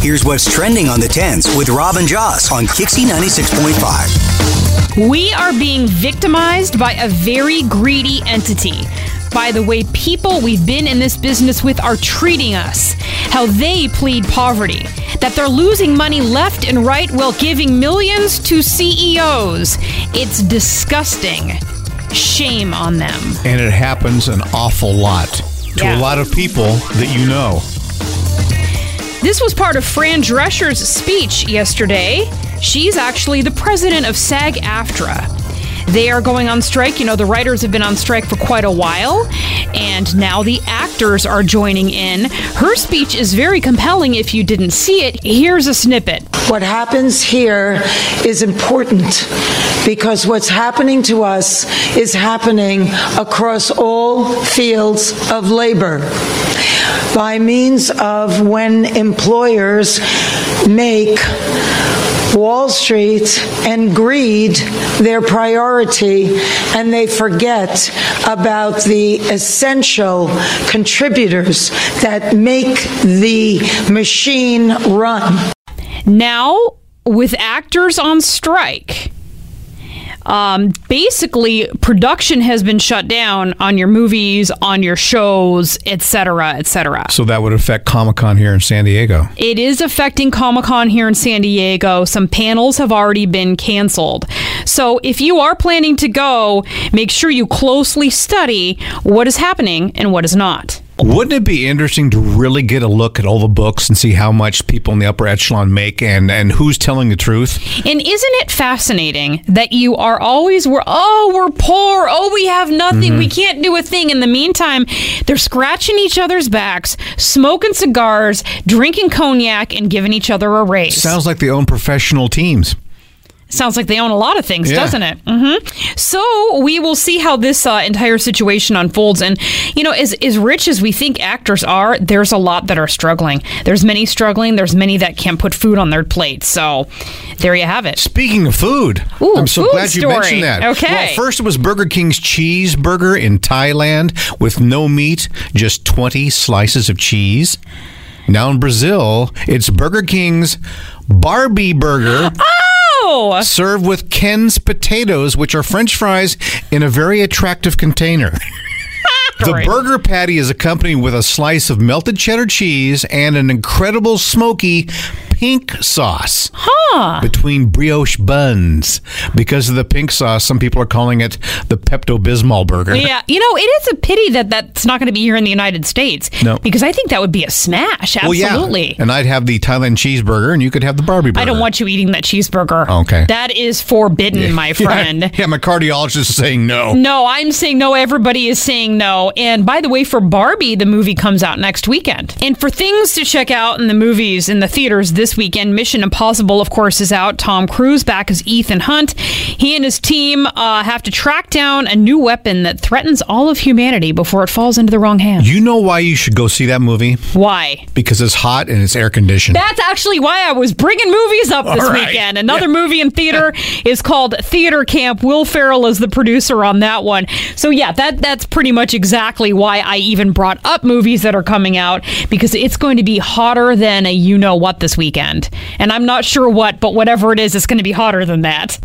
Here's what's trending on the 10s with Rob and Joss on KYXY 96.5. We are being victimized by a very greedy entity. By the way, people we've been in this business with are treating us, how they plead poverty, that they're losing money left and right while giving millions to CEOs. It's disgusting. Shame on them. And it happens an awful lot to Yeah. a lot of people that you know. This was part of Fran Drescher's speech yesterday. She's actually the president of SAG AFTRA. They are going on strike. You know, the writers have been on strike for quite a while, and now the actors are joining in. Her speech is very compelling if you didn't see it. Here's a snippet. What happens here is important because what's happening to us is happening across all fields of labor by means of when employers make Wall Street and greed their priority, and they forget about the essential contributors that make the machine run. Now, with actors on strike, um, basically production has been shut down on your movies, on your shows, etc., etc. So that would affect Comic Con here in San Diego. It is affecting Comic Con here in San Diego. Some panels have already been canceled. So if you are planning to go, make sure you closely study what is happening and what is not. Wouldn't it be interesting to really get a look at all the books and see how much people in the upper echelon make and, and who's telling the truth? And isn't it fascinating that you are always we're oh we're poor. Oh we have nothing. We mm-hmm. can't do a thing. In the meantime they're scratching each other's backs smoking cigars drinking cognac and giving each other a raise. Sounds like they own professional teams. Sounds like they own a lot of things, Yeah. doesn't it? hmm So we will see how this uh, entire situation unfolds. And you know, as as rich as we think actors are, there's a lot that are struggling. There's many struggling. There's many that can't put food on their plate. So there you have it. Speaking of food, Ooh, I'm so food glad you mentioned that. Okay. Well, first it was Burger King's cheeseburger in Thailand with no meat, just 20 slices of cheese. Now in Brazil, it's Burger King's Barbie burger. Served with Ken's potatoes, which are French fries in a very attractive container. The burger patty is accompanied with a slice of melted cheddar cheese and an incredible smoky pink sauce huh. between brioche buns. Because of the pink sauce, some people are calling it the Pepto Bismol burger. yeah. You know, it is a pity that that's not going to be here in the United States. No. because I think that would be a smash. Well, Absolutely. yeah. And I'd have the Thailand cheeseburger, and you could have the Barbie burger. I don't want you eating that cheeseburger. Okay. That is forbidden, my friend. Yeah, yeah, my cardiologist is saying no. No, I'm saying no. Everybody is saying no. And by the way, for Barbie, the movie comes out next weekend. And for things to check out in the movies, in the theaters this weekend, Mission Impossible, of course, is out. Tom Cruise back as Ethan Hunt. He and his team uh, have to track down a new weapon that threatens all of humanity before it falls into the wrong hands. You know why you should go see that movie? Why? Because it's hot and it's air conditioned. That's actually why I was bringing movies up this right. weekend. Another movie in theater is called Theater Camp. Will Ferrell is the producer on that one. So yeah, that that's pretty much exactly why I even brought up movies that are coming out because it's going to be hotter than a you know what this weekend. And I'm not sure what, but whatever it is, it's going to be hotter than that.